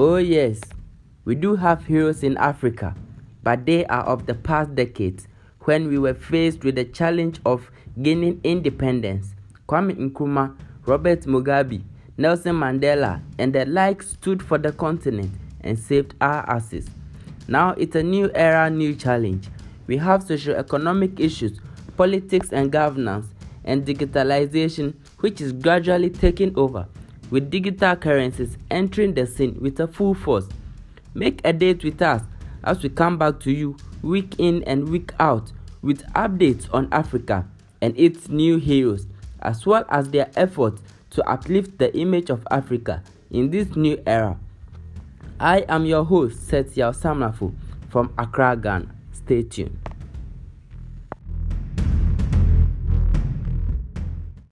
Oh, yes, we do have heroes in Africa, but they are of the past decades when we were faced with the challenge of gaining independence. Kwame Nkrumah, Robert Mugabe, Nelson Mandela, and the like stood for the continent and saved our asses. Now it's a new era, new challenge. We have socio-economic issues, politics and governance, and digitalization, which is gradually taking over, with digital currencies entering the scene with a full force. Make a date with us as we come back to you week in and week out with updates on Africa and its new heroes, as well as their efforts to uplift the image of Africa in this new era. I am your host, Seth Yao Samrafo from Accra, Ghana. Stay tuned.